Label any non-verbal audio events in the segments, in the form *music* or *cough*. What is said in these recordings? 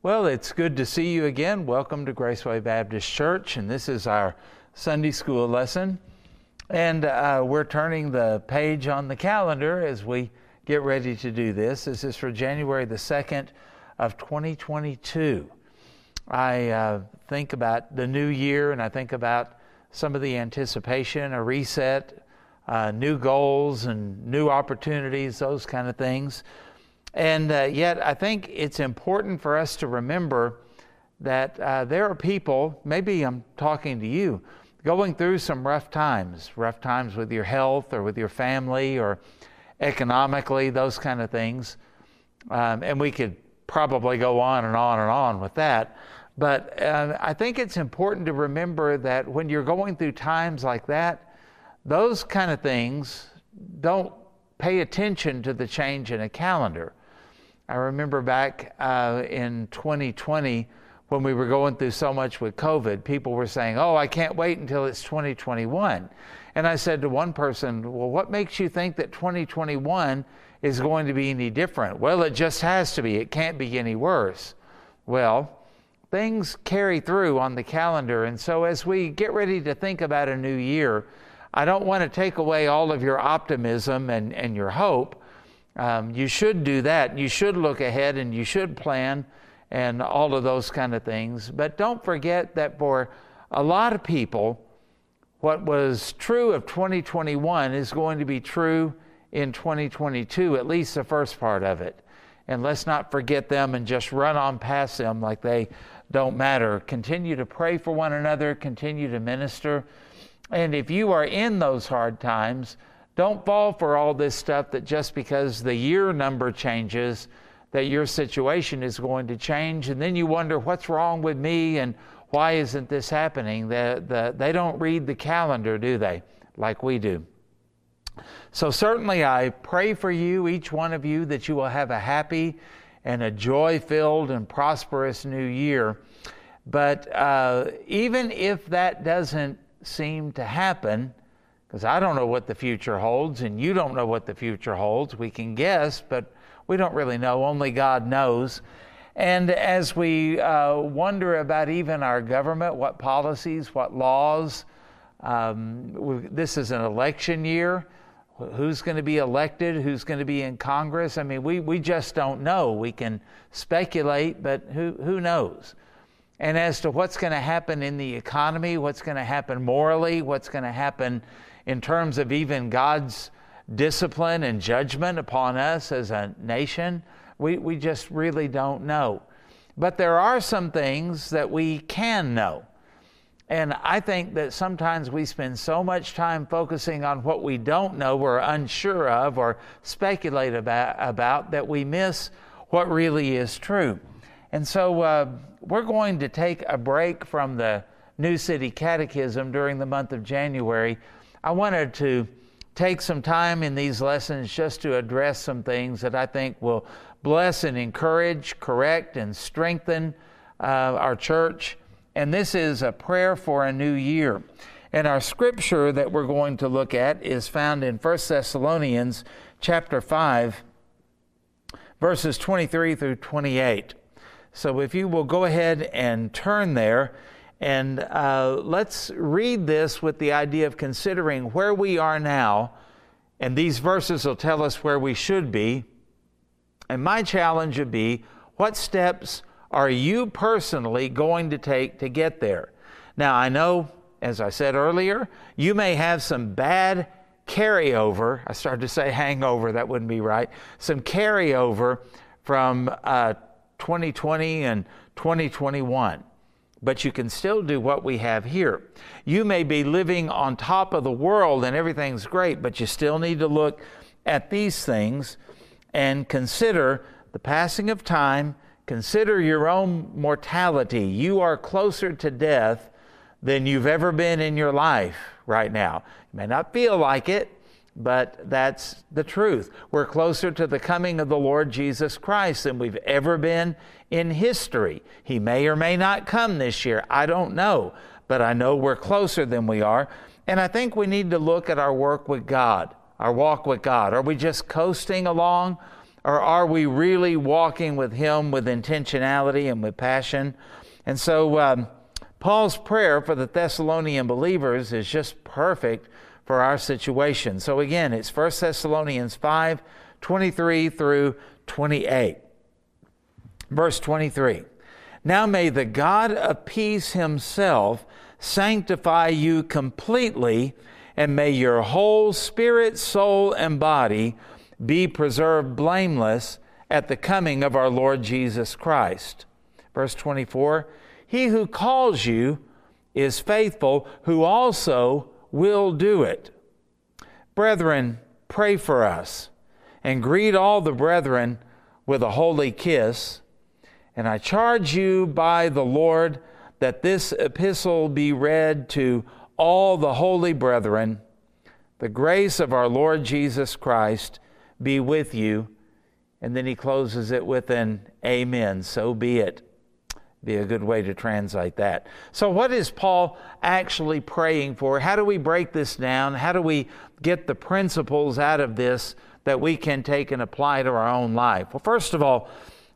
Well, it's good to see you again. Welcome to Graceway Baptist Church, and this is our Sunday school lesson. And uh, we're turning the page on the calendar as we get ready to do this. This is for January the 2nd of 2022. I uh, think about the new year and I think about some of the anticipation, a reset, uh, new goals and new opportunities, those kind of things. And uh, yet, I think it's important for us to remember that uh, there are people, maybe I'm talking to you, going through some rough times, rough times with your health or with your family or economically, those kind of things. Um, and we could probably go on and on and on with that. But uh, I think it's important to remember that when you're going through times like that, those kind of things don't pay attention to the change in a calendar. I remember back uh, in 2020 when we were going through so much with COVID, people were saying, Oh, I can't wait until it's 2021. And I said to one person, Well, what makes you think that 2021 is going to be any different? Well, it just has to be. It can't be any worse. Well, things carry through on the calendar. And so as we get ready to think about a new year, I don't want to take away all of your optimism and, and your hope. Um, you should do that. You should look ahead and you should plan and all of those kind of things. But don't forget that for a lot of people, what was true of 2021 is going to be true in 2022, at least the first part of it. And let's not forget them and just run on past them like they don't matter. Continue to pray for one another, continue to minister. And if you are in those hard times, don't fall for all this stuff that just because the year number changes, that your situation is going to change. And then you wonder, what's wrong with me and why isn't this happening? The, the, they don't read the calendar, do they? Like we do. So, certainly, I pray for you, each one of you, that you will have a happy and a joy filled and prosperous new year. But uh, even if that doesn't seem to happen, because I don't know what the future holds, and you don't know what the future holds. We can guess, but we don't really know. Only God knows. And as we uh, wonder about even our government, what policies, what laws, um, this is an election year. Who's going to be elected? Who's going to be in Congress? I mean, we, we just don't know. We can speculate, but who, who knows? And as to what's going to happen in the economy, what's going to happen morally, what's going to happen in terms of even God's discipline and judgment upon us as a nation, we, we just really don't know. But there are some things that we can know. And I think that sometimes we spend so much time focusing on what we don't know, or unsure of, or speculate about, about that we miss what really is true. And so uh, we're going to take a break from the New City Catechism during the month of January I wanted to take some time in these lessons just to address some things that I think will bless and encourage, correct, and strengthen uh, our church. And this is a prayer for a new year. And our scripture that we're going to look at is found in 1 Thessalonians chapter 5, verses 23 through 28. So if you will go ahead and turn there, and uh, let's read this with the idea of considering where we are now. And these verses will tell us where we should be. And my challenge would be what steps are you personally going to take to get there? Now, I know, as I said earlier, you may have some bad carryover. I started to say hangover, that wouldn't be right. Some carryover from uh, 2020 and 2021 but you can still do what we have here. You may be living on top of the world and everything's great, but you still need to look at these things and consider the passing of time, consider your own mortality. You are closer to death than you've ever been in your life right now. You may not feel like it, but that's the truth. We're closer to the coming of the Lord Jesus Christ than we've ever been in history. He may or may not come this year. I don't know, but I know we're closer than we are. And I think we need to look at our work with God, our walk with God. Are we just coasting along? Or are we really walking with Him with intentionality and with passion? And so, um, Paul's prayer for the Thessalonian believers is just perfect for our situation. So, again, it's 1 Thessalonians 5 23 through 28. Verse 23 Now may the God of peace himself sanctify you completely, and may your whole spirit, soul, and body be preserved blameless at the coming of our Lord Jesus Christ. Verse 24 He who calls you is faithful, who also will do it. Brethren, pray for us, and greet all the brethren with a holy kiss. And I charge you by the Lord that this epistle be read to all the holy brethren. The grace of our Lord Jesus Christ be with you. And then he closes it with an amen. So be it. Be a good way to translate that. So, what is Paul actually praying for? How do we break this down? How do we get the principles out of this that we can take and apply to our own life? Well, first of all,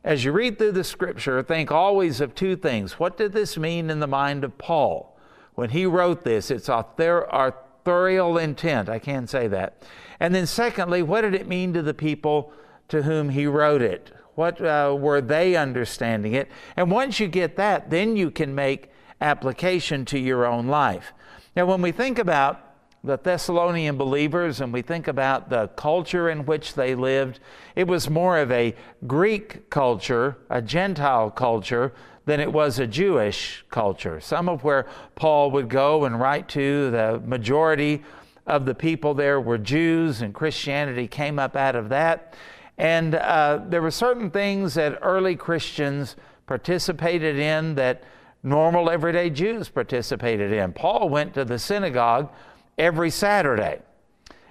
as you read through the scripture, think always of two things. What did this mean in the mind of Paul? When he wrote this, it's authorial intent. I can't say that. And then, secondly, what did it mean to the people to whom he wrote it? What uh, were they understanding it? And once you get that, then you can make application to your own life. Now, when we think about the Thessalonian believers and we think about the culture in which they lived, it was more of a Greek culture, a Gentile culture, than it was a Jewish culture. Some of where Paul would go and write to, the majority of the people there were Jews, and Christianity came up out of that. And uh, there were certain things that early Christians participated in that normal everyday Jews participated in. Paul went to the synagogue every Saturday.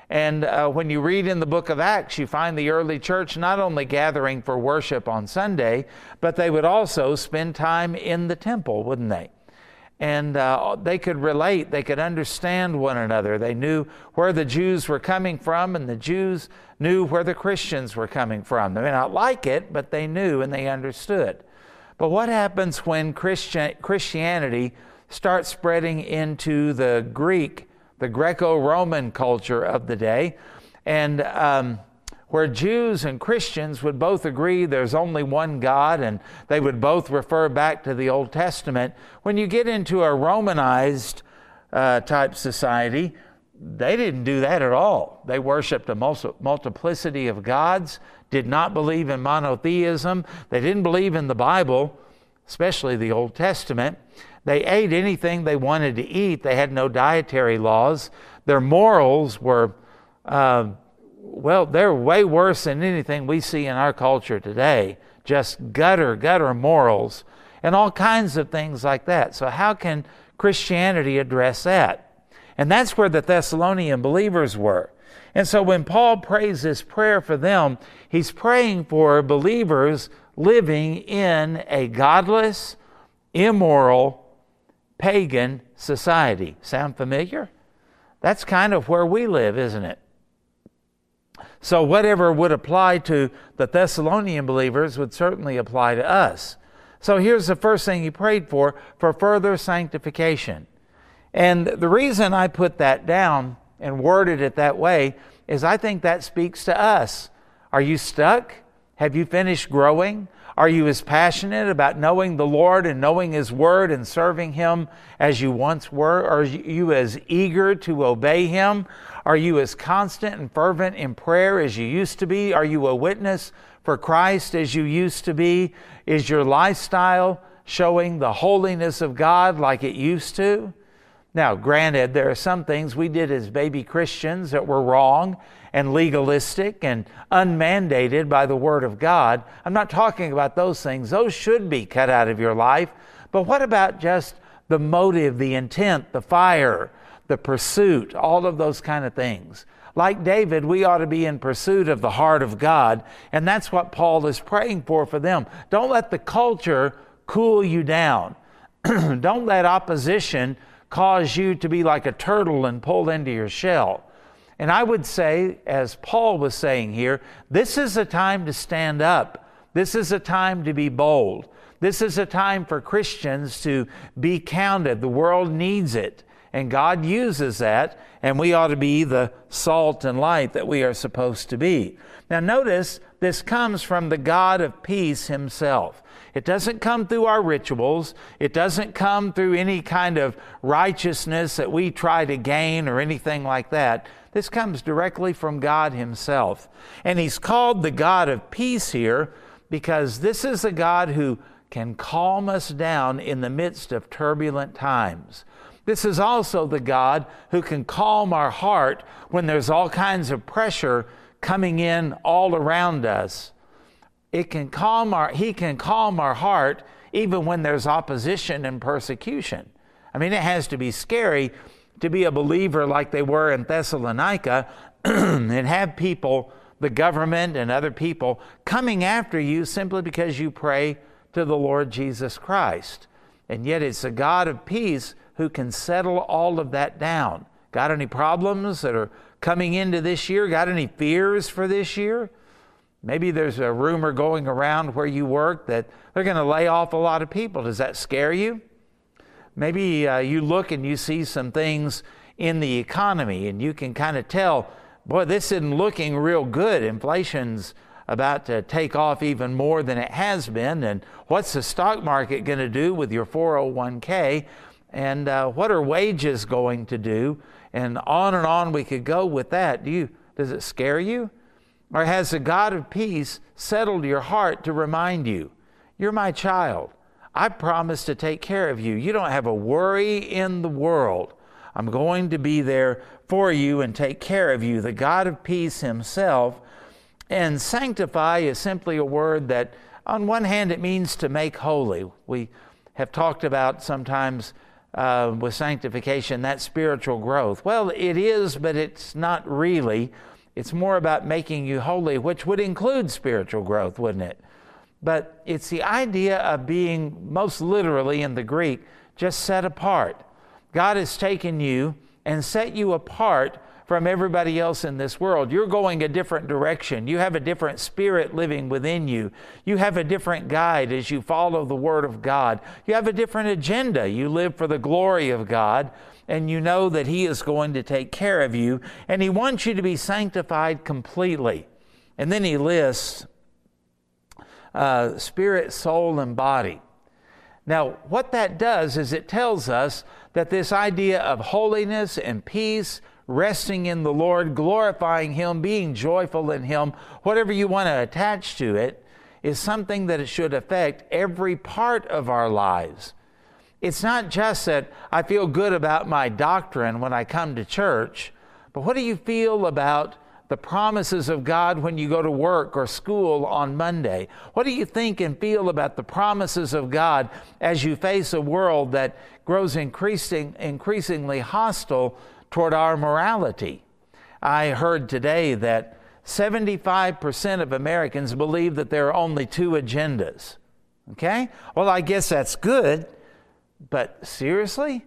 And uh, when you read in the book of Acts, you find the early church not only gathering for worship on Sunday, but they would also spend time in the temple, wouldn't they? And uh, they could relate, they could understand one another. They knew where the Jews were coming from, and the Jews knew where the Christians were coming from. They may not like it, but they knew and they understood. But what happens when Christian, Christianity starts spreading into the Greek the Greco Roman culture of the day, and um, where Jews and Christians would both agree there's only one God and they would both refer back to the Old Testament. When you get into a Romanized uh, type society, they didn't do that at all. They worshiped a multiplicity of gods, did not believe in monotheism, they didn't believe in the Bible, especially the Old Testament. They ate anything they wanted to eat. They had no dietary laws. Their morals were, uh, well, they're way worse than anything we see in our culture today. Just gutter, gutter morals, and all kinds of things like that. So, how can Christianity address that? And that's where the Thessalonian believers were. And so, when Paul prays this prayer for them, he's praying for believers living in a godless, immoral, pagan society. Sound familiar? That's kind of where we live, isn't it? So, whatever would apply to the Thessalonian believers would certainly apply to us. So, here's the first thing he prayed for for further sanctification. And the reason I put that down and worded it that way is I think that speaks to us. Are you stuck? Have you finished growing? Are you as passionate about knowing the Lord and knowing His Word and serving Him as you once were? Are you as eager to obey Him? Are you as constant and fervent in prayer as you used to be? Are you a witness for Christ as you used to be? Is your lifestyle showing the holiness of God like it used to? Now, granted, there are some things we did as baby Christians that were wrong and legalistic and unmandated by the Word of God. I'm not talking about those things. Those should be cut out of your life. But what about just the motive, the intent, the fire, the pursuit, all of those kind of things? Like David, we ought to be in pursuit of the heart of God, and that's what Paul is praying for for them. Don't let the culture cool you down. *clears throat* Don't let opposition cause you to be like a turtle and pulled into your shell. And I would say, as Paul was saying here, this is a time to stand up. This is a time to be bold. This is a time for Christians to be counted. The world needs it. And God uses that, and we ought to be the salt and light that we are supposed to be. Now, notice this comes from the God of peace himself. It doesn't come through our rituals. It doesn't come through any kind of righteousness that we try to gain or anything like that. This comes directly from God Himself. And He's called the God of peace here because this is the God who can calm us down in the midst of turbulent times. This is also the God who can calm our heart when there's all kinds of pressure coming in all around us. It can calm our, he can calm our heart even when there's opposition and persecution. I mean, it has to be scary to be a believer like they were in Thessalonica *clears throat* and have people, the government and other people, coming after you simply because you pray to the Lord Jesus Christ. And yet it's a God of peace who can settle all of that down. Got any problems that are coming into this year? Got any fears for this year? Maybe there's a rumor going around where you work that they're going to lay off a lot of people. Does that scare you? Maybe uh, you look and you see some things in the economy and you can kind of tell, boy, this isn't looking real good. Inflation's about to take off even more than it has been. And what's the stock market going to do with your 401k? And uh, what are wages going to do? And on and on we could go with that. Do you, does it scare you? Or has the God of peace settled your heart to remind you, you're my child? I promise to take care of you. You don't have a worry in the world. I'm going to be there for you and take care of you. The God of peace himself and sanctify is simply a word that, on one hand, it means to make holy. We have talked about sometimes uh, with sanctification that spiritual growth. Well, it is, but it's not really. It's more about making you holy, which would include spiritual growth, wouldn't it? But it's the idea of being, most literally in the Greek, just set apart. God has taken you and set you apart from everybody else in this world. You're going a different direction. You have a different spirit living within you. You have a different guide as you follow the Word of God. You have a different agenda. You live for the glory of God, and you know that He is going to take care of you, and He wants you to be sanctified completely. And then He lists uh, spirit, soul, and body. Now, what that does is it tells us that this idea of holiness and peace resting in the Lord, glorifying Him, being joyful in Him, whatever you want to attach to it, is something that it should affect every part of our lives. It's not just that I feel good about my doctrine when I come to church, but what do you feel about the promises of God when you go to work or school on Monday? What do you think and feel about the promises of God as you face a world that grows increasing, increasingly hostile toward our morality. I heard today that 75% of Americans believe that there are only two agendas. Okay? Well, I guess that's good, but seriously?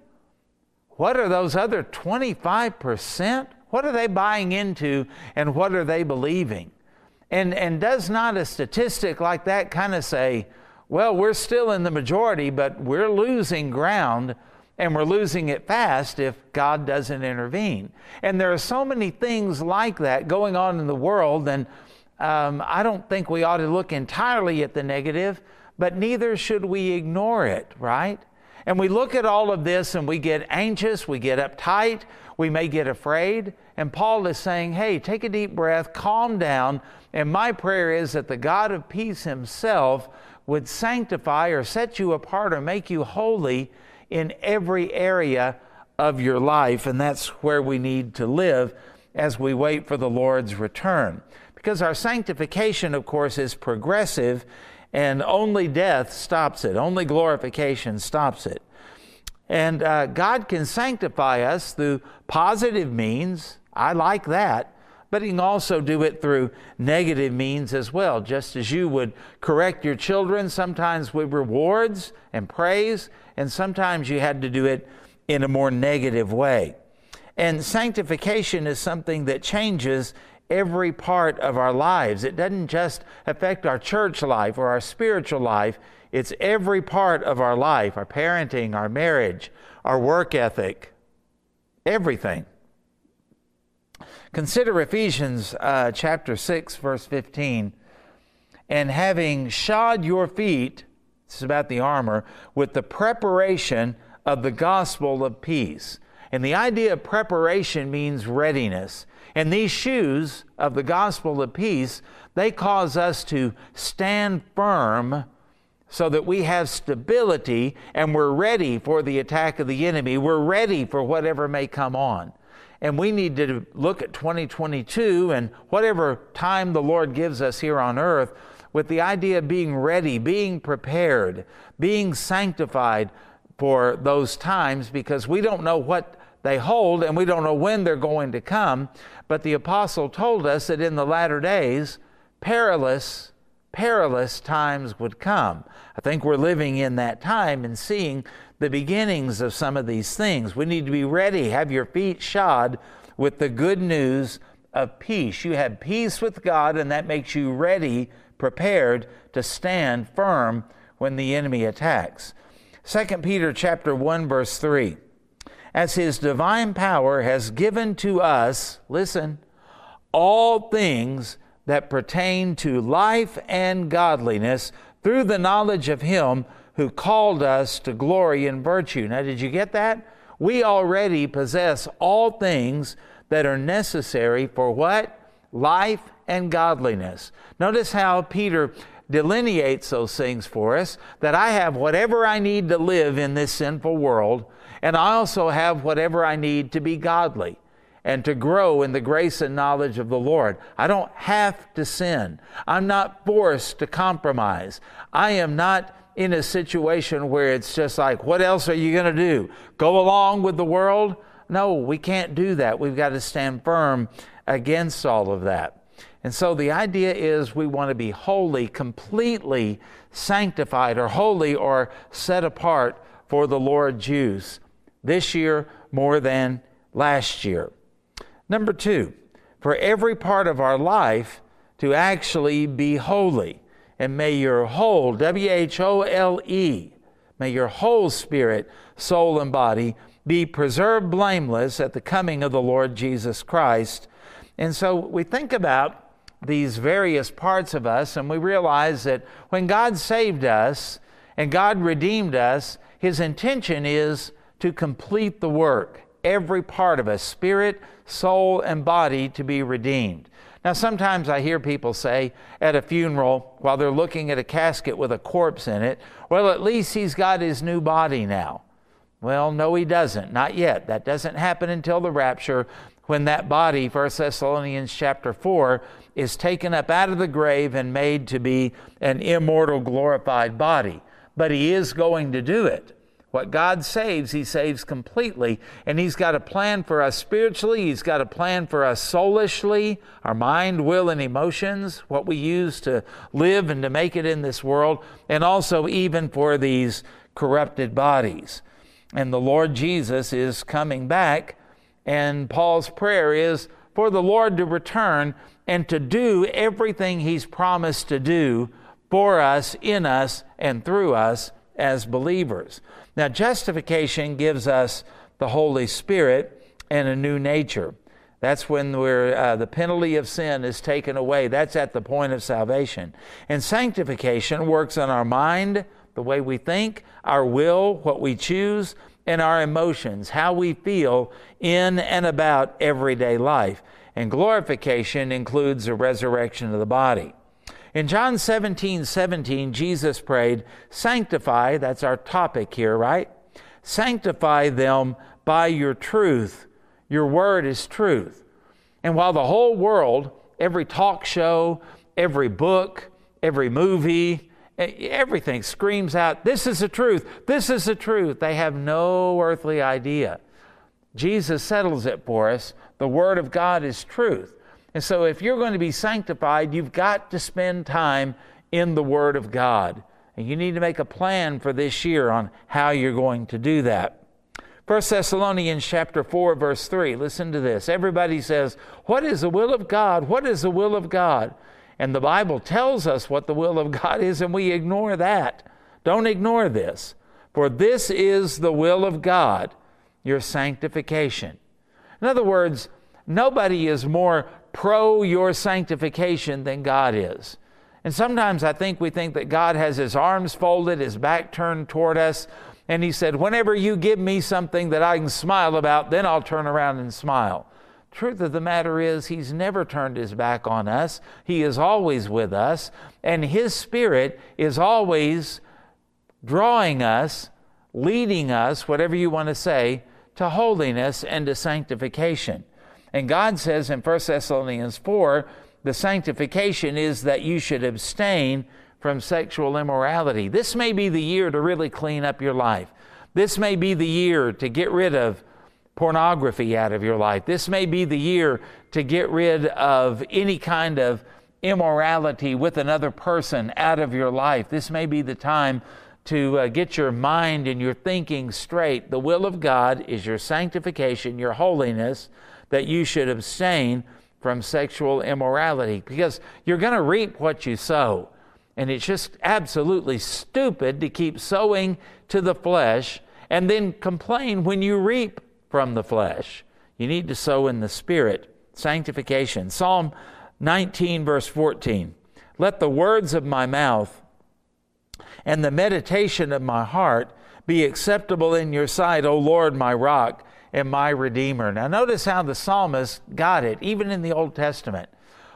What are those other 25%? What are they buying into and what are they believing? And, and does not a statistic like that kind of say, well, we're still in the majority, but we're losing ground and we're losing it fast if God doesn't intervene. And there are so many things like that going on in the world, and um, I don't think we ought to look entirely at the negative, but neither should we ignore it, right? And we look at all of this and we get anxious, we get uptight, we may get afraid. And Paul is saying, hey, take a deep breath, calm down. And my prayer is that the God of peace himself would sanctify or set you apart or make you holy in every area of your life, and that's where we need to live as we wait for the Lord's return. Because our sanctification, of course, is progressive, and only death stops it, only glorification stops it. And uh, God can sanctify us through positive means. I like that but he can also do it through negative means as well. Just as you would correct your children, sometimes with rewards and praise, and sometimes you had to do it in a more negative way. And sanctification is something that changes every part of our lives. It doesn't just affect our church life or our spiritual life, it's every part of our life our parenting, our marriage, our work ethic, everything. Consider Ephesians uh, chapter 6, verse 15. And having shod your feet, this is about the armor, with the preparation of the gospel of peace. And the idea of preparation means readiness. And these shoes of the gospel of peace, they cause us to stand firm so that we have stability and we're ready for the attack of the enemy. We're ready for whatever may come on. And we need to look at 2022 and whatever time the Lord gives us here on earth with the idea of being ready, being prepared, being sanctified for those times because we don't know what they hold and we don't know when they're going to come. But the apostle told us that in the latter days, perilous, perilous times would come. I think we're living in that time and seeing the beginnings of some of these things. We need to be ready, have your feet shod with the good news of peace. You have peace with God, and that makes you ready, prepared to stand firm when the enemy attacks. 2 Peter chapter 1 verse 3 as his divine power has given to us, listen, all things that pertain to life and godliness through the knowledge of him who called us to glory and virtue. Now, did you get that? We already possess all things that are necessary for what? Life and godliness. Notice how Peter delineates those things for us that I have whatever I need to live in this sinful world, and I also have whatever I need to be godly and to grow in the grace and knowledge of the Lord. I don't have to sin. I'm not forced to compromise. I am not in a situation where it's just like, what else are you going to do? Go along with the world? No, we can't do that. We've got to stand firm against all of that. And so the idea is we want to be holy, completely sanctified or holy or set apart for the Lord Jews this year more than last year. Number two, for every part of our life to actually be holy. And may your whole, W H O L E, may your whole spirit, soul, and body be preserved blameless at the coming of the Lord Jesus Christ. And so we think about these various parts of us and we realize that when God saved us and God redeemed us, His intention is to complete the work, every part of us, spirit, soul, and body, to be redeemed. Now, sometimes I hear people say at a funeral while they're looking at a casket with a corpse in it, well, at least he's got his new body now. Well, no, he doesn't. Not yet. That doesn't happen until the rapture when that body, 1 Thessalonians chapter 4, is taken up out of the grave and made to be an immortal, glorified body. But he is going to do it. What God saves, He saves completely. And He's got a plan for us spiritually, He's got a plan for us soulishly, our mind, will, and emotions, what we use to live and to make it in this world, and also even for these corrupted bodies. And the Lord Jesus is coming back, and Paul's prayer is for the Lord to return and to do everything He's promised to do for us, in us, and through us as believers. Now, justification gives us the Holy Spirit and a new nature. That's when we're, uh, the penalty of sin is taken away. That's at the point of salvation. And sanctification works on our mind, the way we think, our will, what we choose, and our emotions, how we feel in and about everyday life. And glorification includes the resurrection of the body. In John 17 17, Jesus prayed, Sanctify, that's our topic here, right? Sanctify them by your truth. Your word is truth. And while the whole world, every talk show, every book, every movie, everything screams out, This is the truth, this is the truth, they have no earthly idea. Jesus settles it for us. The Word of God is truth. And so, if you're going to be sanctified, you've got to spend time in the Word of God. And you need to make a plan for this year on how you're going to do that. 1 Thessalonians chapter 4 verse 3. Listen to this. Everybody says, "What is the will of God? What is the will of God?" And the Bible tells us what the will of God is and we ignore that. Don't ignore this. For this is the will of God, your sanctification. In other words, nobody is more pro your sanctification than God is. And sometimes I think we think that God has his arms folded, his back turned toward us, and he said, Whenever you give me something that I can smile about, then I'll turn around and smile. Truth of the matter is, he's never turned his back on us. He is always with us, and his spirit is always drawing us, leading us, whatever you want to say, to holiness and to sanctification. And God says in 1 Thessalonians 4 the sanctification is that you should abstain from sexual immorality. This may be the year to really clean up your life. This may be the year to get rid of pornography out of your life. This may be the year to get rid of any kind of immorality with another person out of your life. This may be the time to uh, get your mind and your thinking straight. The will of God is your sanctification, your holiness, that you should abstain from sexual immorality because you're going to reap what you sow. And it's just absolutely stupid to keep sowing to the flesh and then complain when you reap from the flesh. You need to sow in the spirit. Sanctification. Psalm 19, verse 14. Let the words of my mouth and the meditation of my heart be acceptable in your sight, O Lord, my rock and my Redeemer. Now, notice how the psalmist got it, even in the Old Testament.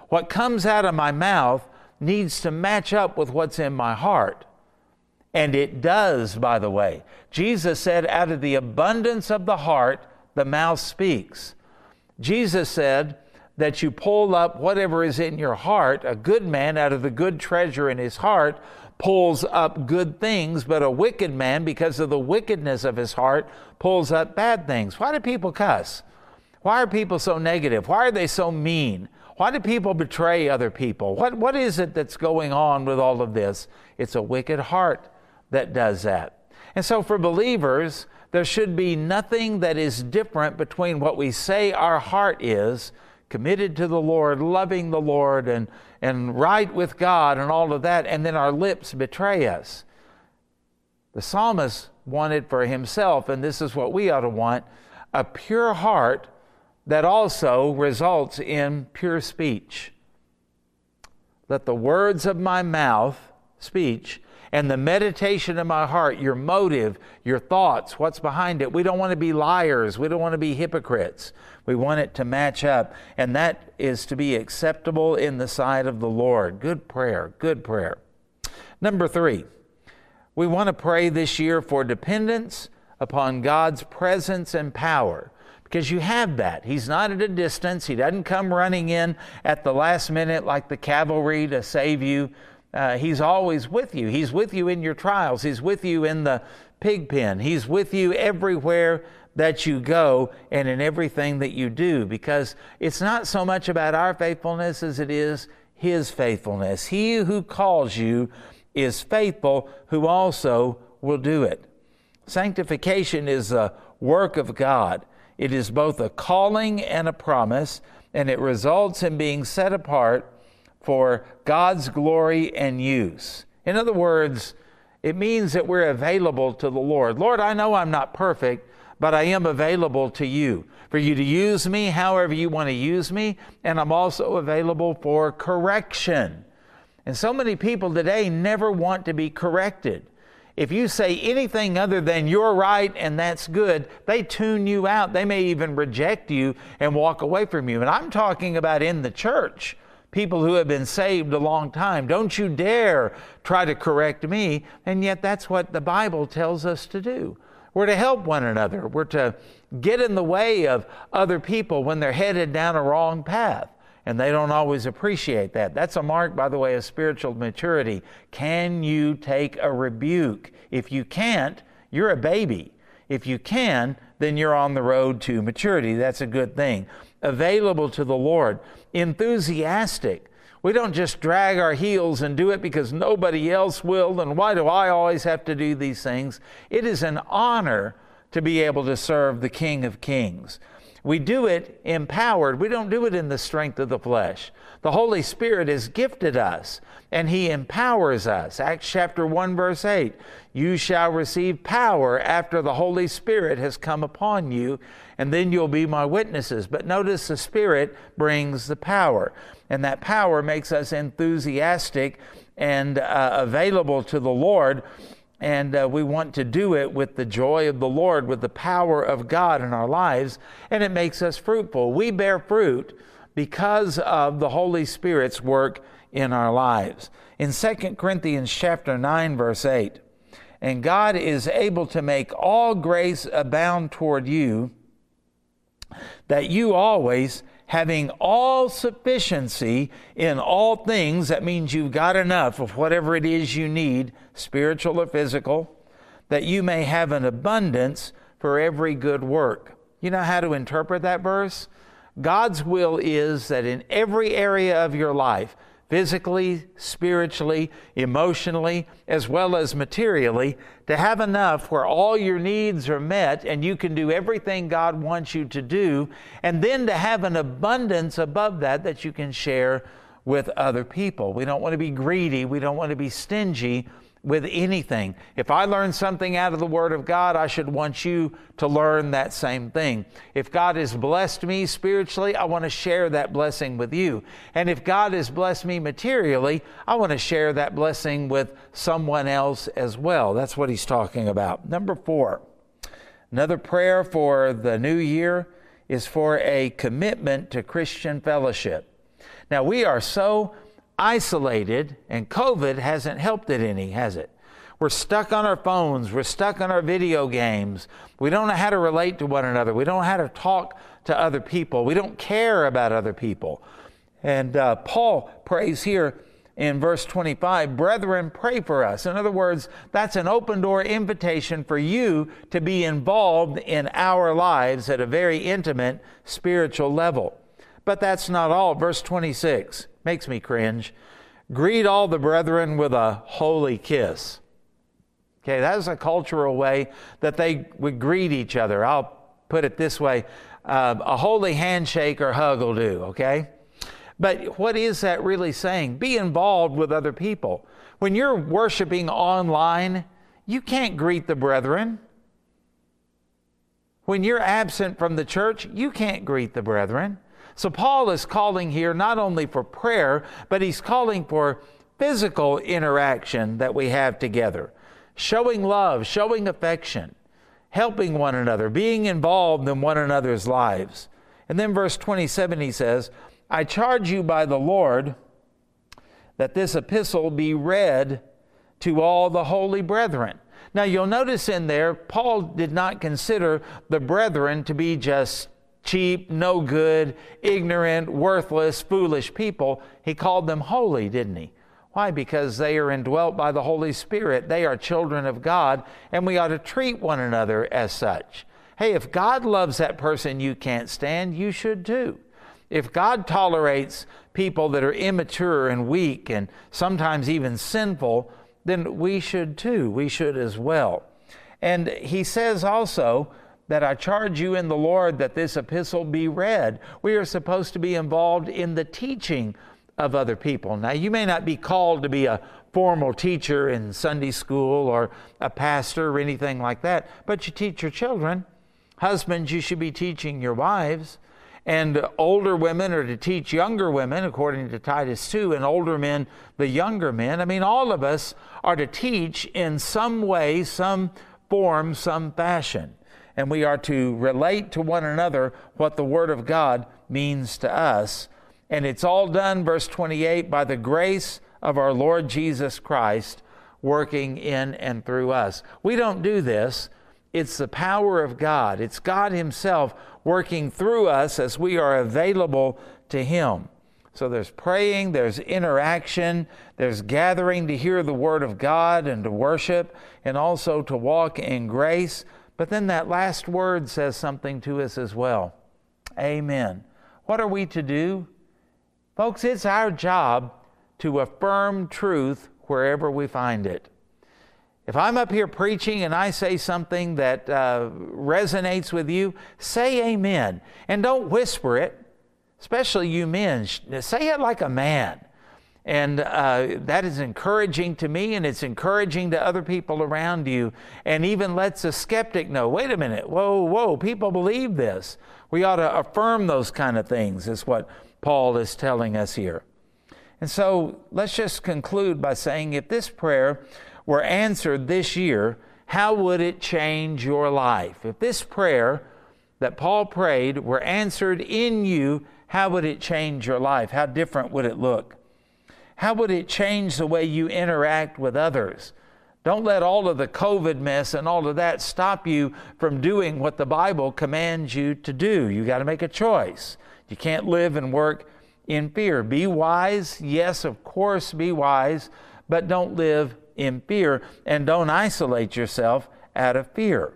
What comes out of my mouth needs to match up with what's in my heart. And it does, by the way. Jesus said, out of the abundance of the heart, the mouth speaks. Jesus said that you pull up whatever is in your heart. A good man, out of the good treasure in his heart, pulls up good things, but a wicked man, because of the wickedness of his heart, pulls up bad things. Why do people cuss? Why are people so negative? Why are they so mean? Why do people betray other people? What, what is it that's going on with all of this? It's a wicked heart that does that. And so, for believers, there should be nothing that is different between what we say our heart is committed to the Lord, loving the Lord, and, and right with God, and all of that, and then our lips betray us. The psalmist wanted for himself, and this is what we ought to want a pure heart that also results in pure speech. Let the words of my mouth, speech, and the meditation of my heart, your motive, your thoughts, what's behind it. We don't want to be liars. We don't want to be hypocrites. We want it to match up, and that is to be acceptable in the sight of the Lord. Good prayer, good prayer. Number three, we want to pray this year for dependence upon God's presence and power because you have that. He's not at a distance. He doesn't come running in at the last minute like the cavalry to save you. Uh, he's always with you. He's with you in your trials. He's with you in the pig pen. He's with you everywhere that you go and in everything that you do because it's not so much about our faithfulness as it is His faithfulness. He who calls you is faithful, who also will do it. Sanctification is a work of God. It is both a calling and a promise, and it results in being set apart for God's glory and use. In other words, it means that we're available to the Lord. Lord, I know I'm not perfect, but I am available to you for you to use me however you want to use me, and I'm also available for correction. And so many people today never want to be corrected. If you say anything other than you're right and that's good, they tune you out. They may even reject you and walk away from you. And I'm talking about in the church people who have been saved a long time. Don't you dare try to correct me. And yet, that's what the Bible tells us to do. We're to help one another, we're to get in the way of other people when they're headed down a wrong path. And they don't always appreciate that. That's a mark, by the way, of spiritual maturity. Can you take a rebuke? If you can't, you're a baby. If you can, then you're on the road to maturity. That's a good thing available to the Lord, enthusiastic. We don't just drag our heels and do it because nobody else will, and why do I always have to do these things? It is an honor to be able to serve the King of Kings. We do it empowered. We don't do it in the strength of the flesh. The Holy Spirit has gifted us and He empowers us. Acts chapter 1, verse 8 You shall receive power after the Holy Spirit has come upon you, and then you'll be my witnesses. But notice the Spirit brings the power, and that power makes us enthusiastic and uh, available to the Lord and uh, we want to do it with the joy of the Lord, with the power of God in our lives, and it makes us fruitful. We bear fruit because of the Holy Spirit's work in our lives. In 2 Corinthians chapter 9 verse 8, and God is able to make all grace abound toward you, that you always having all sufficiency in all things. That means you've got enough of whatever it is you need, spiritual or physical, that you may have an abundance for every good work. You know how to interpret that verse? God's will is that in every area of your life, physically, spiritually, emotionally, as well as materially, to have enough where all your needs are met and you can do everything God wants you to do, and then to have an abundance above that that you can share with other people. We don't want to be greedy, we don't want to be stingy with anything. If I learn something out of the Word of God, I should want you to learn that same thing. If God has blessed me spiritually, I want to share that blessing with you. And if God has blessed me materially, I want to share that blessing with someone else as well. That's what he's talking about. Number four, another prayer for the new year is for a commitment to Christian fellowship. Now, we are so isolated, and COVID hasn't helped it any, has it? We're stuck on our phones. We're stuck on our video games. We don't know how to relate to one another. We don't know how to talk to other people. We don't care about other people. And uh, Paul prays here in verse 25 Brethren, pray for us. In other words, that's an open door invitation for you to be involved in our lives at a very intimate spiritual level. But that's not all. Verse 26 makes me cringe. Greet all the brethren with a holy kiss. Okay, that is a cultural way that they would greet each other. I'll put it this way uh, a holy handshake or hug will do, okay? But what is that really saying? Be involved with other people. When you're worshiping online, you can't greet the brethren. When you're absent from the church, you can't greet the brethren. So Paul is calling here not only for prayer, but he's calling for physical interaction that we have together, showing love, showing affection, helping one another, being involved in one another's lives. And then verse 27 he says, I charge you by the Lord that this epistle be read to all the holy brethren. Now you'll notice in there, Paul did not consider the brethren to be just cheap, no good, ignorant, worthless, foolish people. He called them holy, didn't he? Why? Because they are indwelt by the Holy Spirit. They are children of God, and we ought to treat one another as such. Hey, if God loves that person you can't stand, you should too. If God tolerates people that are immature and weak and sometimes even sinful, then we should too. We should as well. And he says also, that I charge you in the Lord that this epistle be read. We are supposed to be involved in the teaching of other people. Now, you may not be called to be a formal teacher in Sunday school or a pastor or anything like that, but you teach your children. Husbands, you should be teaching your wives. And older women are to teach younger women, according to Titus 2, and older men, the younger men. I mean, all of us are to teach in some way, some form, some fashion and we are to relate to one another what the Word of God means to us. And it's all done, verse 28, by the grace of our Lord Jesus Christ working in and through us. We don't do this. It's the power of God. It's God Himself working through us as we are available to Him. So there's praying, there's interaction, there's gathering to hear the Word of God and to worship, and also to walk in grace. But then that last word says something to us as well. Amen. What are we to do? Folks, it's our job to affirm truth wherever we find it. If I'm up here preaching and I say something that uh, resonates with you, say amen. And don't whisper it, especially you men. Say it like a man. And uh, that is encouraging to me, and it's encouraging to other people around you, and even lets a skeptic know wait a minute, whoa, whoa, people believe this. We ought to affirm those kind of things, is what Paul is telling us here. And so let's just conclude by saying if this prayer were answered this year, how would it change your life? If this prayer that Paul prayed were answered in you, how would it change your life? How different would it look? How would it change the way you interact with others? Don't let all of the COVID mess and all of that stop you from doing what the Bible commands you to do. You got to make a choice. You can't live and work in fear. Be wise. Yes, of course, be wise, but don't live in fear and don't isolate yourself out of fear.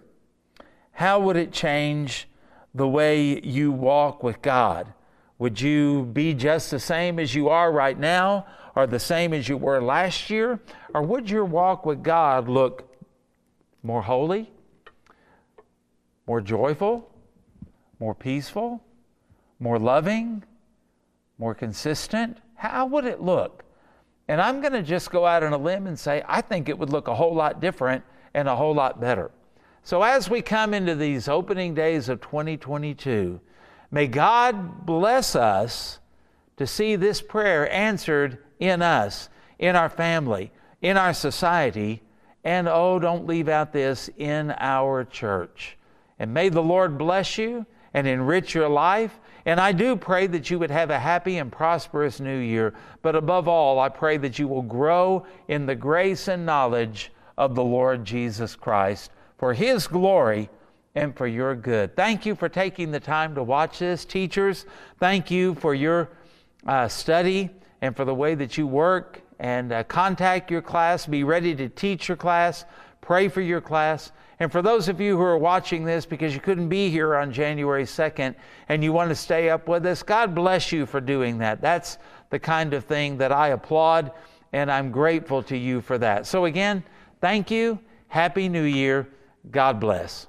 How would it change the way you walk with God? Would you be just the same as you are right now, or the same as you were last year? Or would your walk with God look more holy, more joyful, more peaceful, more loving, more consistent? How would it look? And I'm going to just go out on a limb and say, I think it would look a whole lot different and a whole lot better. So, as we come into these opening days of 2022, may God bless us to see this prayer answered in us, in our family, in our society, and oh, don't leave out this in our church. And may the Lord bless you and enrich your life and I do pray that you would have a happy and prosperous new year. But above all, I pray that you will grow in the grace and knowledge of the Lord Jesus Christ for His glory and for your good. Thank you for taking the time to watch this. Teachers, thank you for your uh, study and for the way that you work and uh, contact your class. Be ready to teach your class. Pray for your class. And for those of you who are watching this because you couldn't be here on January 2nd and you want to stay up with us, God bless you for doing that. That's the kind of thing that I applaud, and I'm grateful to you for that. So, again, thank you. Happy New Year. God bless.